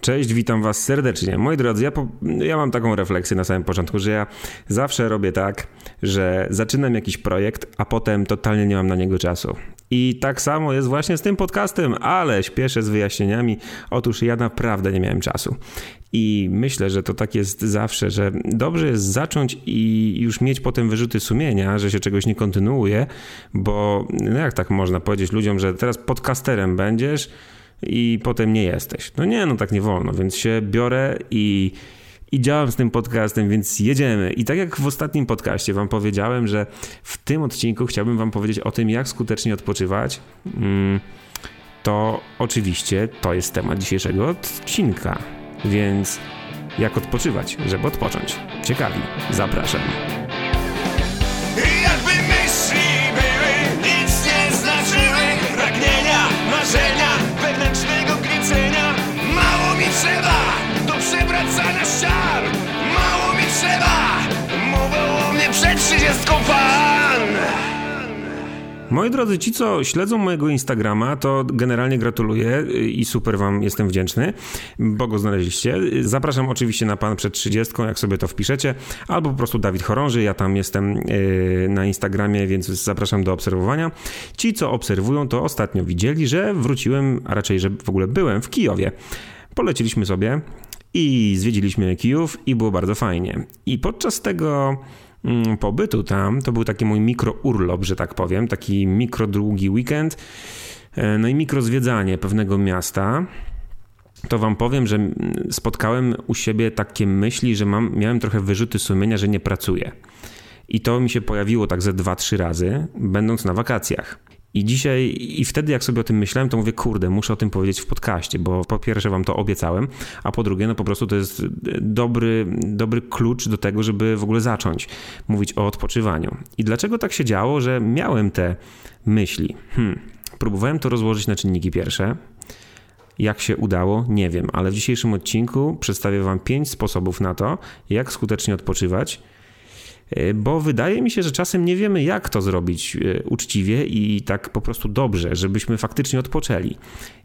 Cześć, witam Was serdecznie. Moi drodzy, ja, po, ja mam taką refleksję na samym początku, że ja zawsze robię tak, że zaczynam jakiś projekt, a potem totalnie nie mam na niego czasu. I tak samo jest właśnie z tym podcastem, ale śpieszę z wyjaśnieniami. Otóż ja naprawdę nie miałem czasu. I myślę, że to tak jest zawsze, że dobrze jest zacząć i już mieć potem wyrzuty sumienia, że się czegoś nie kontynuuje, bo no jak tak można powiedzieć ludziom, że teraz podcasterem będziesz i potem nie jesteś. No nie, no tak nie wolno, więc się biorę i, i działam z tym podcastem, więc jedziemy. I tak jak w ostatnim podcaście wam powiedziałem, że w tym odcinku chciałbym wam powiedzieć o tym, jak skutecznie odpoczywać, mm, to oczywiście to jest temat dzisiejszego odcinka. Więc jak odpoczywać, żeby odpocząć? Ciekawi. Zapraszam. Moi drodzy, ci co śledzą mojego Instagrama, to generalnie gratuluję i super wam jestem wdzięczny, bo go znaleźliście. Zapraszam oczywiście na pan przed 30, jak sobie to wpiszecie, albo po prostu Dawid Chorąży, ja tam jestem yy, na Instagramie, więc zapraszam do obserwowania. Ci co obserwują, to ostatnio widzieli, że wróciłem, a raczej, że w ogóle byłem w Kijowie. Poleciliśmy sobie i zwiedziliśmy Kijów i było bardzo fajnie. I podczas tego pobytu tam, to był taki mój mikrourlop, że tak powiem, taki mikrodługi weekend, e, no i mikrozwiedzanie pewnego miasta. To wam powiem, że mm, spotkałem u siebie takie myśli, że mam, miałem trochę wyrzuty sumienia, że nie pracuję. I to mi się pojawiło tak ze dwa, trzy razy, będąc na wakacjach. I dzisiaj, i wtedy jak sobie o tym myślałem, to mówię, kurde, muszę o tym powiedzieć w podcaście, bo po pierwsze wam to obiecałem, a po drugie, no po prostu to jest dobry, dobry klucz do tego, żeby w ogóle zacząć mówić o odpoczywaniu. I dlaczego tak się działo, że miałem te myśli? Hmm. Próbowałem to rozłożyć na czynniki pierwsze. Jak się udało, nie wiem, ale w dzisiejszym odcinku przedstawię Wam pięć sposobów na to, jak skutecznie odpoczywać bo wydaje mi się, że czasem nie wiemy, jak to zrobić e, uczciwie i tak po prostu dobrze, żebyśmy faktycznie odpoczęli.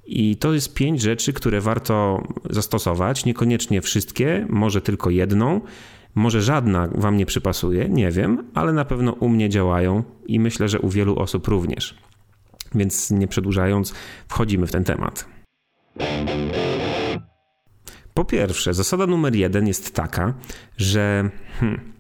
I to jest pięć rzeczy, które warto zastosować, niekoniecznie wszystkie, może tylko jedną. Może żadna Wam nie przypasuje, nie wiem, ale na pewno u mnie działają i myślę, że u wielu osób również. Więc nie przedłużając, wchodzimy w ten temat. Po pierwsze, zasada numer jeden jest taka, że hmm,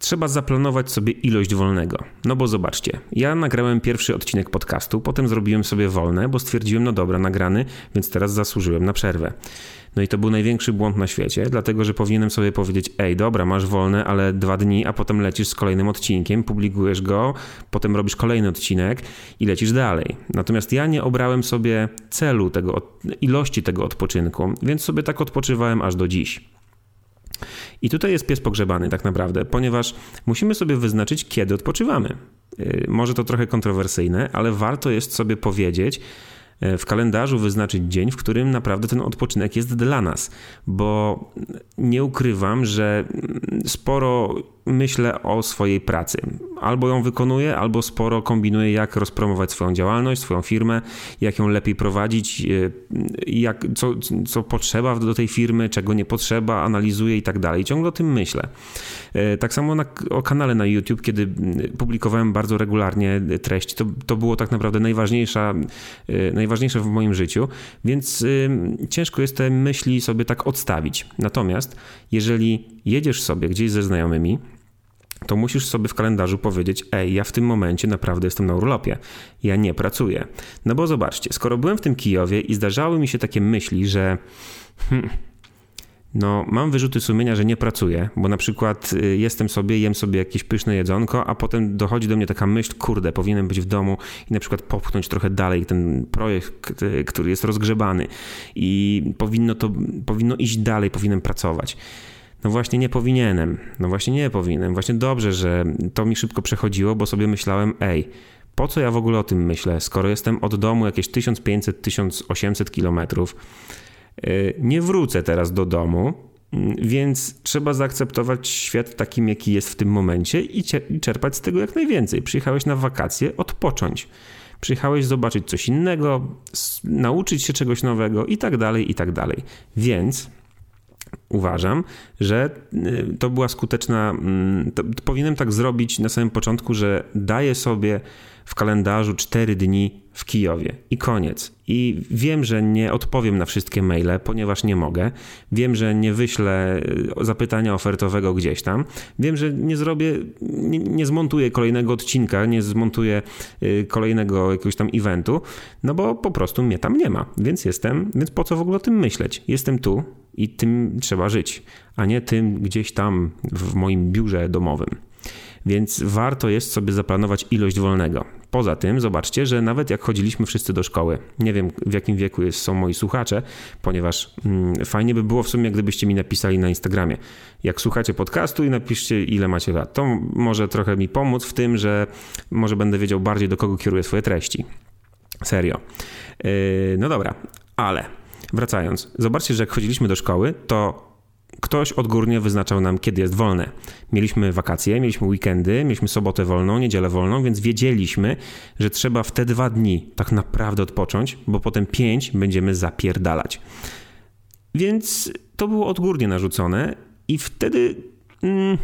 trzeba zaplanować sobie ilość wolnego. No bo zobaczcie, ja nagrałem pierwszy odcinek podcastu, potem zrobiłem sobie wolne, bo stwierdziłem, no dobra, nagrany, więc teraz zasłużyłem na przerwę. No i to był największy błąd na świecie, dlatego że powinienem sobie powiedzieć: Ej, dobra, masz wolne, ale dwa dni, a potem lecisz z kolejnym odcinkiem, publikujesz go, potem robisz kolejny odcinek i lecisz dalej. Natomiast ja nie obrałem sobie celu tego, ilości tego odpoczynku, więc sobie tak odpoczywałem aż do dziś. I tutaj jest pies pogrzebany tak naprawdę, ponieważ musimy sobie wyznaczyć, kiedy odpoczywamy. Y, może to trochę kontrowersyjne, ale warto jest sobie powiedzieć, y, w kalendarzu wyznaczyć dzień, w którym naprawdę ten odpoczynek jest dla nas, bo nie ukrywam, że sporo myślę o swojej pracy. Albo ją wykonuję, albo sporo kombinuję, jak rozpromować swoją działalność, swoją firmę, jak ją lepiej prowadzić, e, jak, co, co potrzeba do tej firmy, czego nie potrzeba, analizuję i tak dalej. Ciągle o tym myślę. E, tak samo na, o kanale na YouTube, kiedy publikowałem bardzo regularnie treści, to, to było tak naprawdę najważniejsza, e, najważniejsze w moim życiu, więc ciężko jest te myśli sobie tak odstawić. Natomiast jeżeli jedziesz sobie gdzieś ze znajomymi, to musisz sobie w kalendarzu powiedzieć: Ej, ja w tym momencie naprawdę jestem na urlopie, ja nie pracuję. No bo zobaczcie, skoro byłem w tym Kijowie i zdarzały mi się takie myśli, że. Hmm, no, mam wyrzuty sumienia, że nie pracuję, bo na przykład y, jestem sobie, jem sobie jakieś pyszne jedzonko, a potem dochodzi do mnie taka myśl, kurde, powinienem być w domu i na przykład popchnąć trochę dalej ten projekt, y, który jest rozgrzebany i powinno to, powinno iść dalej, powinienem pracować. No właśnie nie powinienem, no właśnie nie powinienem. Właśnie dobrze, że to mi szybko przechodziło, bo sobie myślałem, ej, po co ja w ogóle o tym myślę, skoro jestem od domu jakieś 1500-1800 kilometrów, y, nie wrócę teraz do domu, mm, więc trzeba zaakceptować świat takim, jaki jest w tym momencie i czerpać z tego jak najwięcej. Przyjechałeś na wakacje, odpocząć. Przyjechałeś zobaczyć coś innego, nauczyć się czegoś nowego i tak dalej, i tak dalej. Więc uważam, że y, to była skuteczna. Mm, to, to powinienem tak zrobić na samym początku, że daję sobie w kalendarzu 4 dni w Kijowie i koniec. I wiem, że nie odpowiem na wszystkie maile, ponieważ nie mogę. Wiem, że nie wyślę y, zapytania ofertowego gdzieś tam. Wiem, że nie zrobię, nie, nie zmontuję kolejnego odcinka, nie zmontuję y, kolejnego jakiegoś tam eventu, no bo po prostu mnie tam nie ma. Więc jestem, więc po co w ogóle o tym myśleć? Jestem tu i tym trzeba żyć, a nie tym gdzieś tam w moim biurze domowym więc warto jest sobie zaplanować ilość wolnego. Poza tym, zobaczcie, że nawet jak chodziliśmy wszyscy do szkoły, nie wiem w jakim wieku jest, są moi słuchacze, ponieważ mm, fajnie by było w sumie, gdybyście mi napisali na Instagramie, jak słuchacie podcastu i napiszcie, ile macie lat. To może trochę mi pomóc w tym, że może będę wiedział bardziej, do kogo kieruję swoje treści. Serio. Yy, no dobra, ale wracając, zobaczcie, że jak chodziliśmy do szkoły, to ktoś odgórnie wyznaczał nam, kiedy jest wolne. Mieliśmy wakacje, mieliśmy weekendy, mieliśmy sobotę wolną, niedzielę wolną, więc wiedzieliśmy, że trzeba w te dwa dni tak naprawdę odpocząć, bo potem pięć będziemy zapierdalać. Więc to było odgórnie narzucone i wtedy mm,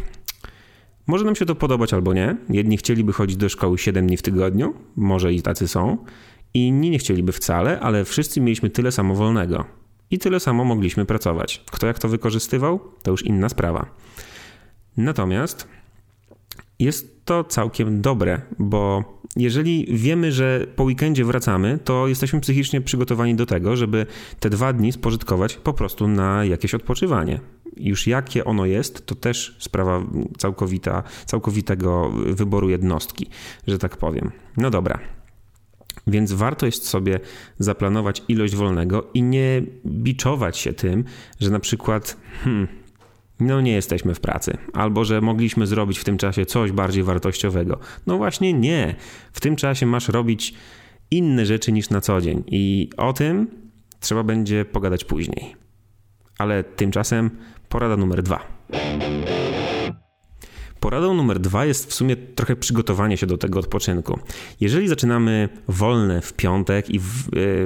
może nam się to podobać albo nie. Jedni chcieliby chodzić do szkoły 7 dni w tygodniu, może i tacy są, inni nie chcieliby wcale, ale wszyscy mieliśmy tyle samo wolnego i tyle samo mogliśmy pracować. Kto jak to wykorzystywał, to już inna sprawa. Natomiast jest to całkiem dobre, bo jeżeli wiemy, że po weekendzie wracamy, to jesteśmy psychicznie przygotowani do tego, żeby te dwa dni spożytkować po prostu na jakieś odpoczywanie. Już jakie ono jest, to też sprawa całkowita, całkowitego wyboru jednostki, że tak powiem. No dobra, więc warto jest sobie zaplanować ilość wolnego i nie biczować się tym, że na przykład hmm, no nie jesteśmy w pracy, albo że mogliśmy zrobić w tym czasie coś bardziej wartościowego. No właśnie nie. W tym czasie masz robić inne rzeczy niż na co dzień i o tym trzeba będzie pogadać później. Ale tymczasem porada numer dwa. Poradą numer dwa jest w sumie trochę przygotowanie się do tego odpoczynku. Jeżeli zaczynamy wolne w piątek i e,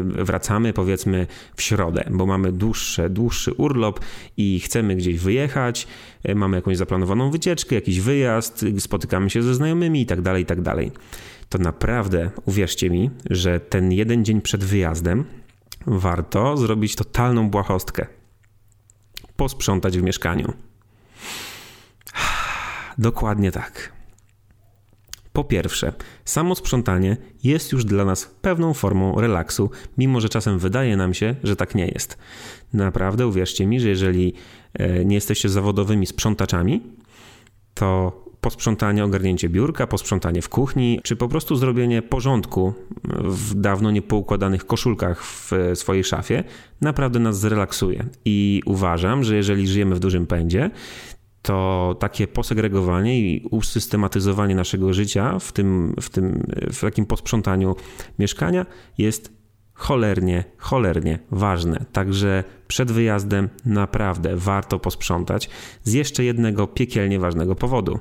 wracamy powiedzmy w środę, bo mamy dłuższy, dłuższy urlop i chcemy gdzieś wyjechać, e, mamy jakąś zaplanowaną wycieczkę, jakiś wyjazd, spotykamy się ze znajomymi itd., tak itd., tak to naprawdę uwierzcie mi, że ten jeden dzień przed wyjazdem warto zrobić totalną błahostkę. Posprzątać w mieszkaniu. Dokładnie tak. Po pierwsze, samo sprzątanie jest już dla nas pewną formą relaksu, mimo że czasem wydaje nam się, że tak nie jest. Naprawdę uwierzcie mi, że jeżeli e, nie jesteście zawodowymi sprzątaczami, to posprzątanie, ogarnięcie biurka, posprzątanie w kuchni, czy po prostu zrobienie porządku w dawno niepoukładanych koszulkach w swojej szafie, naprawdę nas zrelaksuje. I uważam, że jeżeli żyjemy w dużym pędzie, to takie posegregowanie i usystematyzowanie naszego życia w tym, w tym w takim posprzątaniu mieszkania jest cholernie, cholernie ważne. Także przed wyjazdem naprawdę warto posprzątać z jeszcze jednego piekielnie ważnego powodu.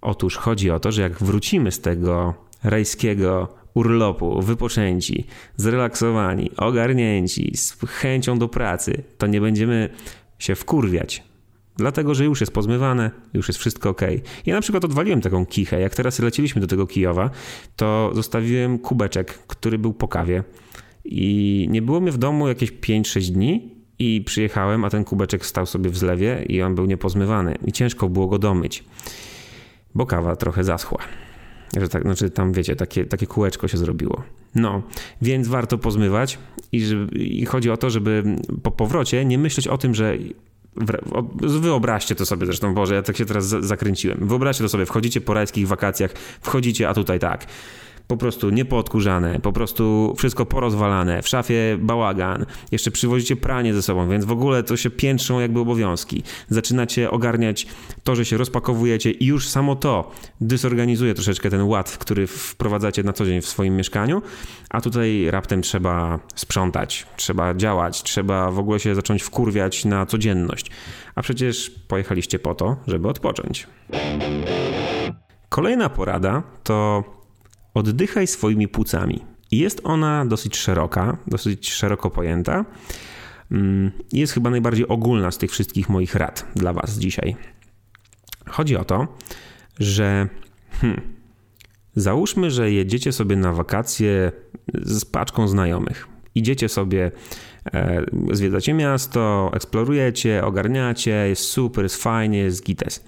Otóż chodzi o to, że jak wrócimy z tego rajskiego urlopu, wypoczęci, zrelaksowani, ogarnięci, z chęcią do pracy, to nie będziemy się wkurwiać Dlatego, że już jest pozmywane, już jest wszystko ok. Ja na przykład odwaliłem taką kichę. Jak teraz leciliśmy do tego Kijowa, to zostawiłem kubeczek, który był po kawie. I nie było mnie w domu jakieś 5-6 dni i przyjechałem, a ten kubeczek stał sobie w zlewie i on był niepozmywany. I ciężko było go domyć, bo kawa trochę zaschła. Że tak, znaczy tam wiecie, takie, takie kółeczko się zrobiło. No, więc warto pozmywać i, żeby, i chodzi o to, żeby po powrocie nie myśleć o tym, że Wyobraźcie to sobie zresztą, Boże, ja tak się teraz zakręciłem. Wyobraźcie to sobie, wchodzicie po rajskich wakacjach, wchodzicie, a tutaj tak po prostu niepoodkurzane, po prostu wszystko porozwalane, w szafie bałagan, jeszcze przywozicie pranie ze sobą, więc w ogóle to się piętrzą jakby obowiązki. Zaczynacie ogarniać to, że się rozpakowujecie i już samo to dysorganizuje troszeczkę ten ład, który wprowadzacie na co dzień w swoim mieszkaniu, a tutaj raptem trzeba sprzątać, trzeba działać, trzeba w ogóle się zacząć wkurwiać na codzienność. A przecież pojechaliście po to, żeby odpocząć. Kolejna porada to oddychaj swoimi płucami. Jest ona dosyć szeroka, dosyć szeroko pojęta. Mm, jest chyba najbardziej ogólna z tych wszystkich moich rad dla Was dzisiaj. Chodzi o to, że hmm, załóżmy, że jedziecie sobie na wakacje z paczką znajomych. Idziecie sobie, e, zwiedzacie miasto, eksplorujecie, ogarniacie, jest super, jest fajnie, jest gites.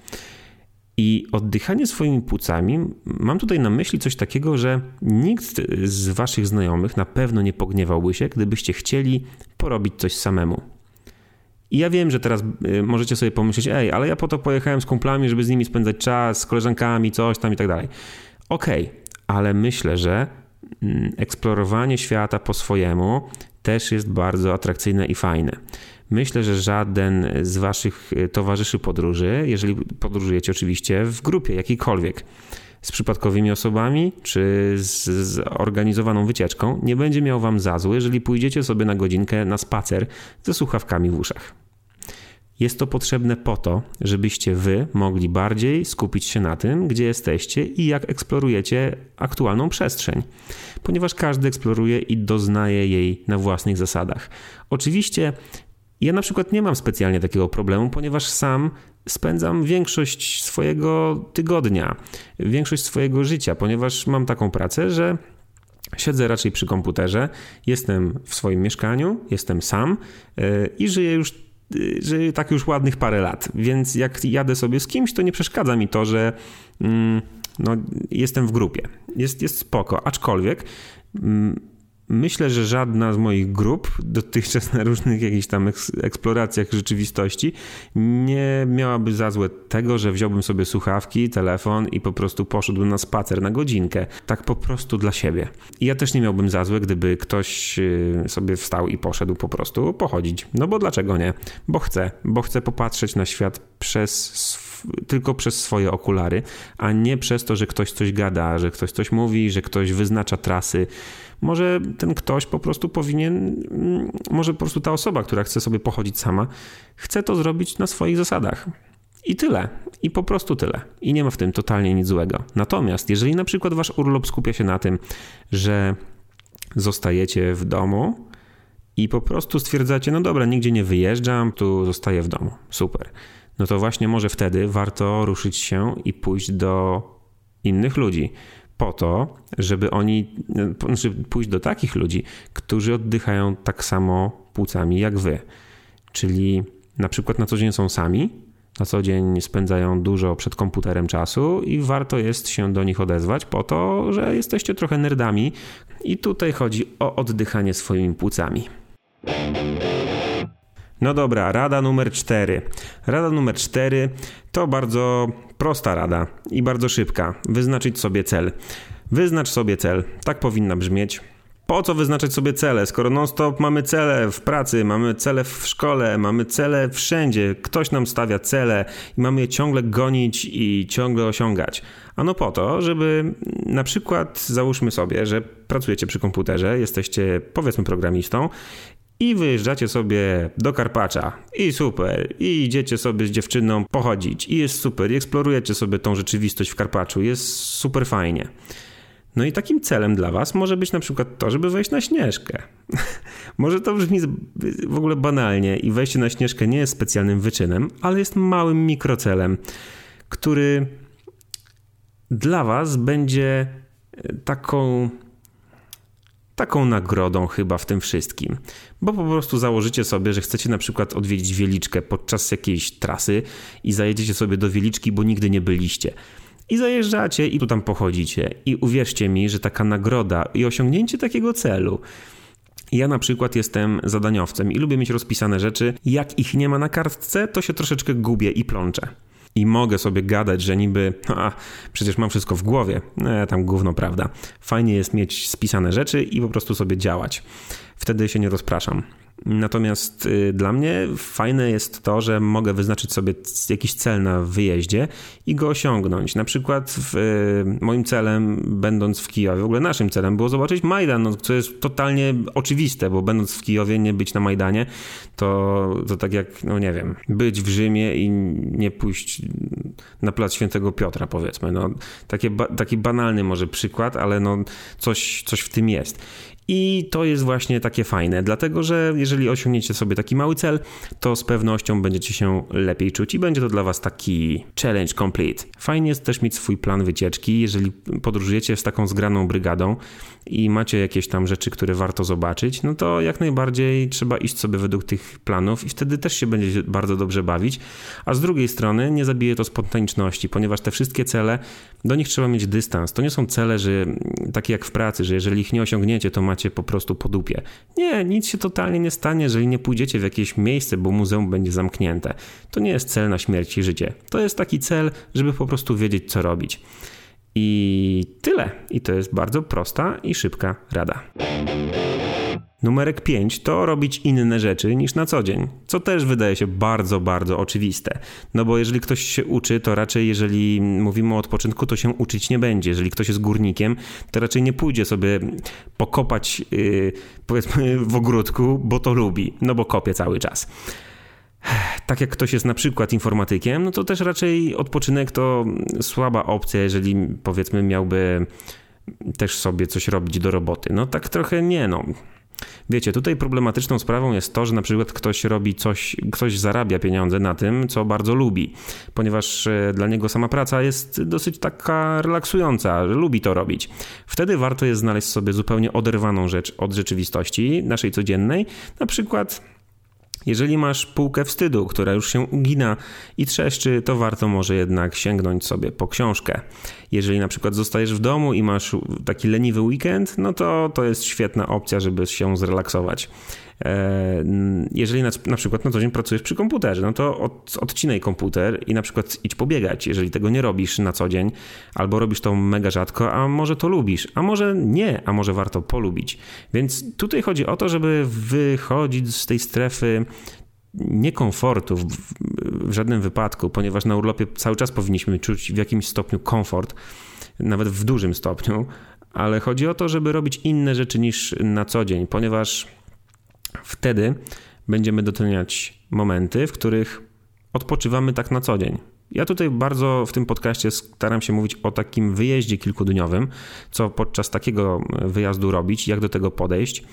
I oddychanie swoimi płucami, mam tutaj na myśli coś takiego, że nikt z waszych znajomych na pewno nie pogniewałby się, gdybyście chcieli porobić coś samemu. I ja wiem, że teraz y, możecie sobie pomyśleć, ej, ale ja po to pojechałem z kumplami, żeby z nimi spędzać czas, z koleżankami, coś tam i tak dalej. Okej, okay, ale myślę, że mm, eksplorowanie świata po swojemu też jest bardzo atrakcyjne i fajne. Myślę, że żaden z Waszych e, towarzyszy podróży, jeżeli podróżujecie oczywiście w grupie jakiejkolwiek, z przypadkowymi osobami czy z zorganizowaną wycieczką, nie będzie miał Wam za złe, jeżeli pójdziecie sobie na godzinkę na spacer ze słuchawkami w uszach. Jest to potrzebne po to, żebyście Wy mogli bardziej skupić się na tym, gdzie jesteście i jak eksplorujecie aktualną przestrzeń, ponieważ każdy eksploruje i doznaje jej na własnych zasadach. Oczywiście ja na przykład nie mam specjalnie takiego problemu, ponieważ sam spędzam większość swojego tygodnia, większość swojego życia, ponieważ mam taką pracę, że siedzę raczej przy komputerze, jestem w swoim mieszkaniu, jestem sam e, i żyję już e, żyję tak już ładnych parę lat, więc jak jadę sobie z kimś, to nie przeszkadza mi to, że mm, no, jestem w grupie. Jest, jest spoko, aczkolwiek mm, Myślę, że żadna z moich grup dotychczas na różnych jakichś tam eksploracjach rzeczywistości nie miałaby za złe tego, że wziąłbym sobie słuchawki, telefon i po prostu poszedłbym na spacer na godzinkę. Tak po prostu dla siebie. I ja też nie miałbym za złe, gdyby ktoś y, sobie wstał i poszedł po prostu pochodzić. No bo dlaczego nie? Bo chcę, bo chcę popatrzeć na świat przez tylko przez swoje okulary, a nie przez to, że ktoś coś gada, że ktoś coś mówi, że ktoś wyznacza trasy. Może ten ktoś po prostu powinien, mm, może po prostu ta osoba, która chce sobie pochodzić sama, chce to zrobić na swoich zasadach. I tyle. I po prostu tyle. I nie ma w tym totalnie nic złego. Natomiast jeżeli na przykład wasz urlop skupia się na tym, że zostajecie w domu i po prostu stwierdzacie, no dobra, nigdzie nie wyjeżdżam, tu zostaję w domu. Super. No to właśnie może wtedy warto ruszyć się i pójść do innych ludzi po to, żeby oni, znaczy pójść do takich ludzi, którzy oddychają tak samo płucami jak wy. Czyli na przykład na co dzień są sami, na co dzień spędzają dużo przed komputerem czasu i warto jest się do nich odezwać po to, że jesteście trochę nerdami i tutaj chodzi o oddychanie swoimi płucami. No dobra, rada numer cztery. Rada numer cztery to bardzo prosta rada i bardzo szybka. Wyznaczyć sobie cel. Wyznacz sobie cel. Tak powinna brzmieć. Po co wyznaczać sobie cele, skoro non-stop mamy cele w pracy, mamy cele w szkole, mamy cele wszędzie, ktoś nam stawia cele i mamy je ciągle gonić i ciągle osiągać. Ano po to, żeby na przykład załóżmy sobie, że pracujecie przy komputerze, jesteście powiedzmy programistą i wyjeżdżacie sobie do Karpacza. I super, i idziecie sobie z dziewczyną pochodzić. I jest super, i eksplorujecie sobie tą rzeczywistość w Karpaczu, jest super fajnie. No i takim celem dla Was może być na przykład to, żeby wejść na śnieżkę. może to brzmi w ogóle banalnie i wejście na śnieżkę nie jest specjalnym wyczynem, ale jest małym mikrocelem, który dla Was będzie taką taką nagrodą chyba w tym wszystkim. Bo po prostu założycie sobie, że chcecie na przykład odwiedzić Wieliczkę podczas jakiejś trasy i zajedziecie sobie do Wieliczki, bo nigdy nie byliście. I zajeżdżacie i tu tam pochodzicie. I uwierzcie mi, że taka nagroda i osiągnięcie takiego celu ja na przykład jestem zadaniowcem i lubię mieć rozpisane rzeczy. Jak ich nie ma na kartce, to się troszeczkę gubię i plączę i mogę sobie gadać, że niby, a przecież mam wszystko w głowie, e, tam gówno prawda. Fajnie jest mieć spisane rzeczy i po prostu sobie działać. Wtedy się nie rozpraszam. Natomiast y, dla mnie fajne jest to, że mogę wyznaczyć sobie jakiś cel na wyjeździe i go osiągnąć. Na przykład w, y, moim celem, będąc w Kijowie, w ogóle naszym celem było zobaczyć Majdan, no, co jest totalnie oczywiste, bo będąc w Kijowie, nie być na Majdanie, to, to tak jak, no nie wiem, być w Rzymie i nie pójść na plac Świętego Piotra, powiedzmy. No, takie, taki banalny może przykład, ale no, coś, coś w tym jest. I to jest właśnie takie fajne, dlatego że jeżeli osiągniecie sobie taki mały cel, to z pewnością będziecie się lepiej czuć i będzie to dla Was taki challenge complete. Fajnie jest też mieć swój plan wycieczki, jeżeli podróżujecie z taką zgraną brygadą i macie jakieś tam rzeczy, które warto zobaczyć, no to jak najbardziej trzeba iść sobie według tych planów i wtedy też się będzie bardzo dobrze bawić. A z drugiej strony nie zabije to spontaniczności, ponieważ te wszystkie cele, do nich trzeba mieć dystans. To nie są cele, że takie jak w pracy, że jeżeli ich nie osiągniecie, to macie po prostu po dupie. Nie, nic się totalnie nie stanie, jeżeli nie pójdziecie w jakieś miejsce, bo muzeum będzie zamknięte. To nie jest cel na śmierć i życie. To jest taki cel, żeby po prostu wiedzieć, co robić. I tyle. I to jest bardzo prosta i szybka rada. Numerek 5 to robić inne rzeczy niż na co dzień, co też wydaje się bardzo, bardzo oczywiste. No bo jeżeli ktoś się uczy, to raczej jeżeli mówimy o odpoczynku, to się uczyć nie będzie. Jeżeli ktoś jest górnikiem, to raczej nie pójdzie sobie pokopać yy, powiedzmy w ogródku, bo to lubi, no bo kopie cały czas tak jak ktoś jest na przykład informatykiem, no to też raczej odpoczynek to słaba opcja, jeżeli powiedzmy miałby też sobie coś robić do roboty. No tak trochę nie, no. Wiecie, tutaj problematyczną sprawą jest to, że na przykład ktoś robi coś, ktoś zarabia pieniądze na tym, co bardzo lubi, ponieważ e, dla niego sama praca jest dosyć taka relaksująca, że lubi to robić. Wtedy warto jest znaleźć sobie zupełnie oderwaną rzecz od rzeczywistości naszej codziennej, na przykład jeżeli masz półkę wstydu, która już się ugina i trzeszczy, to warto może jednak sięgnąć sobie po książkę. Jeżeli na przykład zostajesz w domu i masz taki leniwy weekend, no to to jest świetna opcja, żeby się zrelaksować. E, jeżeli na, na przykład na co dzień pracujesz przy komputerze, no to od, odcinaj komputer i na przykład idź pobiegać, jeżeli tego nie robisz na co dzień, albo robisz to mega rzadko, a może to lubisz, a może nie, a może warto polubić. Więc tutaj chodzi o to, żeby wychodzić z tej strefy niekomfortu w, w żadnym wypadku, ponieważ na urlopie cały czas powinniśmy czuć w jakimś stopniu komfort, nawet w dużym stopniu, ale chodzi o to, żeby robić inne rzeczy niż na co dzień, ponieważ Wtedy będziemy doceniać momenty, w których odpoczywamy tak na co dzień. Ja tutaj bardzo w tym podcaście staram się mówić o takim wyjeździe kilkudniowym, co podczas takiego wyjazdu robić, jak do tego podejść.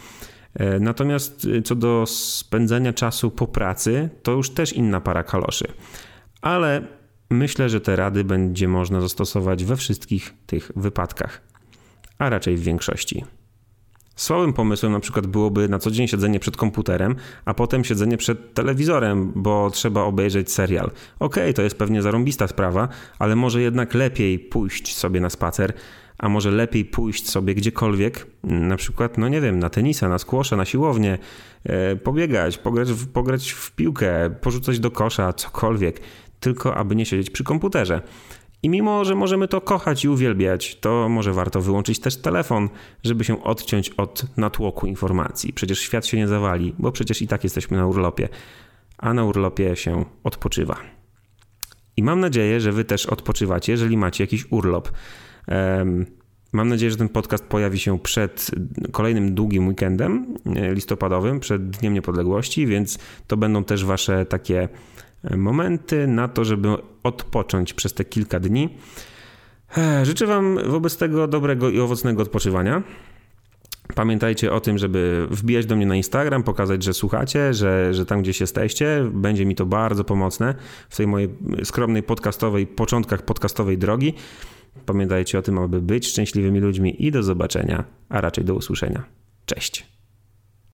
E, natomiast e, co do spędzania czasu po pracy, to już też inna para kaloszy. Ale myślę, że te rady będzie można zastosować we wszystkich tych wypadkach, a raczej w większości. Słabym pomysłem na przykład byłoby na co dzień siedzenie przed komputerem, a potem siedzenie przed telewizorem, bo trzeba obejrzeć serial. Okej, okay, to jest pewnie zarąbista sprawa, ale może jednak lepiej pójść sobie na spacer, a może lepiej pójść sobie gdziekolwiek, na przykład, no nie wiem, na tenisa, na skłosze, na siłownię, e, pobiegać, pograć w, pograć w piłkę, porzucać do kosza, cokolwiek, tylko aby nie siedzieć przy komputerze. I mimo, że możemy to kochać i uwielbiać, to może warto wyłączyć też telefon, żeby się odciąć od natłoku informacji. Przecież świat się nie zawali, bo przecież i tak jesteśmy na urlopie, a na urlopie się odpoczywa. I mam nadzieję, że Wy też odpoczywacie, jeżeli macie jakiś urlop. Mam nadzieję, że ten podcast pojawi się przed kolejnym długim weekendem e, listopadowym, przed Dniem Niepodległości, więc to będą też Wasze takie momenty na to, żeby odpocząć przez te kilka dni. Życzę Wam wobec tego dobrego i owocnego odpoczywania. Pamiętajcie o tym, żeby wbijać do mnie na Instagram, pokazać, że słuchacie, że, że tam gdzieś jesteście. Będzie mi to bardzo pomocne w tej mojej skromnej podcastowej, początkach podcastowej drogi. Pamiętajcie o tym, aby być szczęśliwymi ludźmi i do zobaczenia, a raczej do usłyszenia. Cześć.